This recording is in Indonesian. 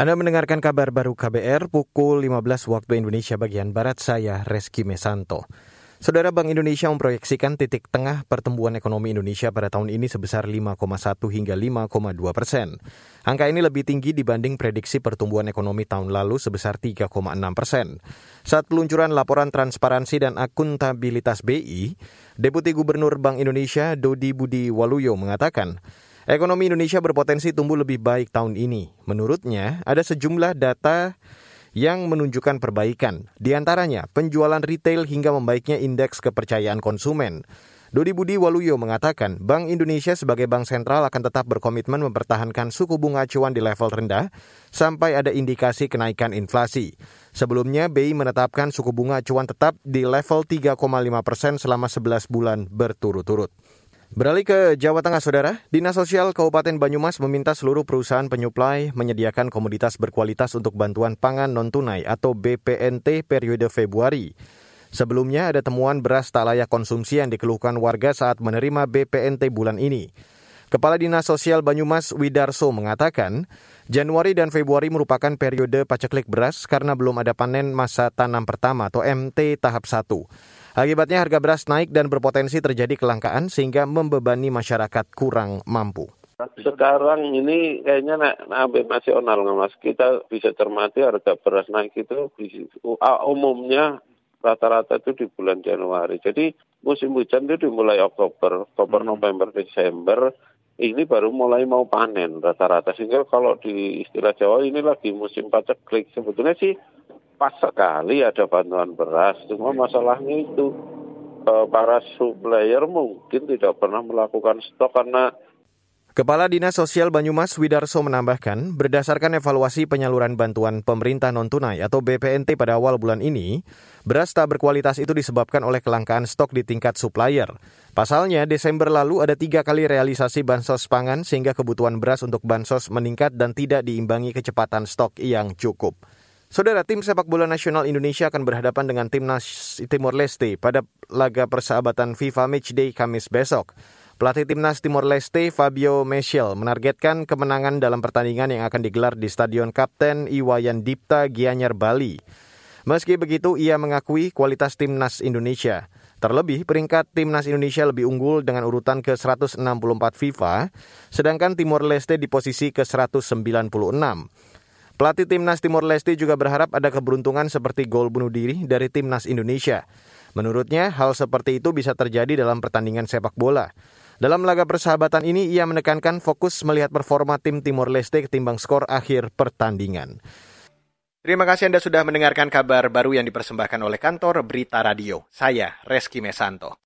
Anda mendengarkan kabar baru KBR pukul 15 waktu Indonesia bagian Barat, saya Reski Mesanto. Saudara Bank Indonesia memproyeksikan titik tengah pertumbuhan ekonomi Indonesia pada tahun ini sebesar 5,1 hingga 5,2 persen. Angka ini lebih tinggi dibanding prediksi pertumbuhan ekonomi tahun lalu sebesar 3,6 persen. Saat peluncuran laporan transparansi dan akuntabilitas BI, Deputi Gubernur Bank Indonesia Dodi Budi Waluyo mengatakan, Ekonomi Indonesia berpotensi tumbuh lebih baik tahun ini. Menurutnya, ada sejumlah data yang menunjukkan perbaikan, di antaranya penjualan retail hingga membaiknya indeks kepercayaan konsumen. Dodi Budi Waluyo mengatakan Bank Indonesia sebagai bank sentral akan tetap berkomitmen mempertahankan suku bunga acuan di level rendah sampai ada indikasi kenaikan inflasi. Sebelumnya, BI menetapkan suku bunga acuan tetap di level 3,5 persen selama 11 bulan berturut-turut. Beralih ke Jawa Tengah, Saudara. Dinas Sosial Kabupaten Banyumas meminta seluruh perusahaan penyuplai menyediakan komoditas berkualitas untuk bantuan pangan non-tunai atau BPNT periode Februari. Sebelumnya ada temuan beras tak layak konsumsi yang dikeluhkan warga saat menerima BPNT bulan ini. Kepala Dinas Sosial Banyumas Widarso mengatakan, Januari dan Februari merupakan periode paceklik beras karena belum ada panen masa tanam pertama atau MT tahap 1. Akibatnya harga beras naik dan berpotensi terjadi kelangkaan sehingga membebani masyarakat kurang mampu. Sekarang ini kayaknya naik nasional nggak mas. Kita bisa cermati harga beras naik itu umumnya rata-rata itu di bulan Januari. Jadi musim hujan itu dimulai Oktober, Oktober, hmm. November, Desember. Ini baru mulai mau panen rata-rata. Sehingga kalau di istilah Jawa ini lagi musim paceklik. Sebetulnya sih pas sekali ada bantuan beras. Cuma masalahnya itu eh, para supplier mungkin tidak pernah melakukan stok karena Kepala Dinas Sosial Banyumas Widarso menambahkan, berdasarkan evaluasi penyaluran bantuan pemerintah non-tunai atau BPNT pada awal bulan ini, beras tak berkualitas itu disebabkan oleh kelangkaan stok di tingkat supplier. Pasalnya, Desember lalu ada tiga kali realisasi bansos pangan sehingga kebutuhan beras untuk bansos meningkat dan tidak diimbangi kecepatan stok yang cukup. Saudara tim sepak bola nasional Indonesia akan berhadapan dengan timnas Timor Leste pada laga persahabatan FIFA Matchday Kamis besok. Pelatih timnas Timor Leste Fabio Mesiel menargetkan kemenangan dalam pertandingan yang akan digelar di Stadion Kapten Iwayan Dipta Gianyar Bali. Meski begitu, ia mengakui kualitas timnas Indonesia. Terlebih, peringkat timnas Indonesia lebih unggul dengan urutan ke-164 FIFA, sedangkan Timor Leste di posisi ke-196. Pelatih timnas Timor Leste juga berharap ada keberuntungan seperti gol bunuh diri dari timnas Indonesia. Menurutnya, hal seperti itu bisa terjadi dalam pertandingan sepak bola. Dalam laga persahabatan ini, ia menekankan fokus melihat performa tim Timor Leste ketimbang skor akhir pertandingan. Terima kasih Anda sudah mendengarkan kabar baru yang dipersembahkan oleh kantor Berita Radio. Saya Reski Mesanto.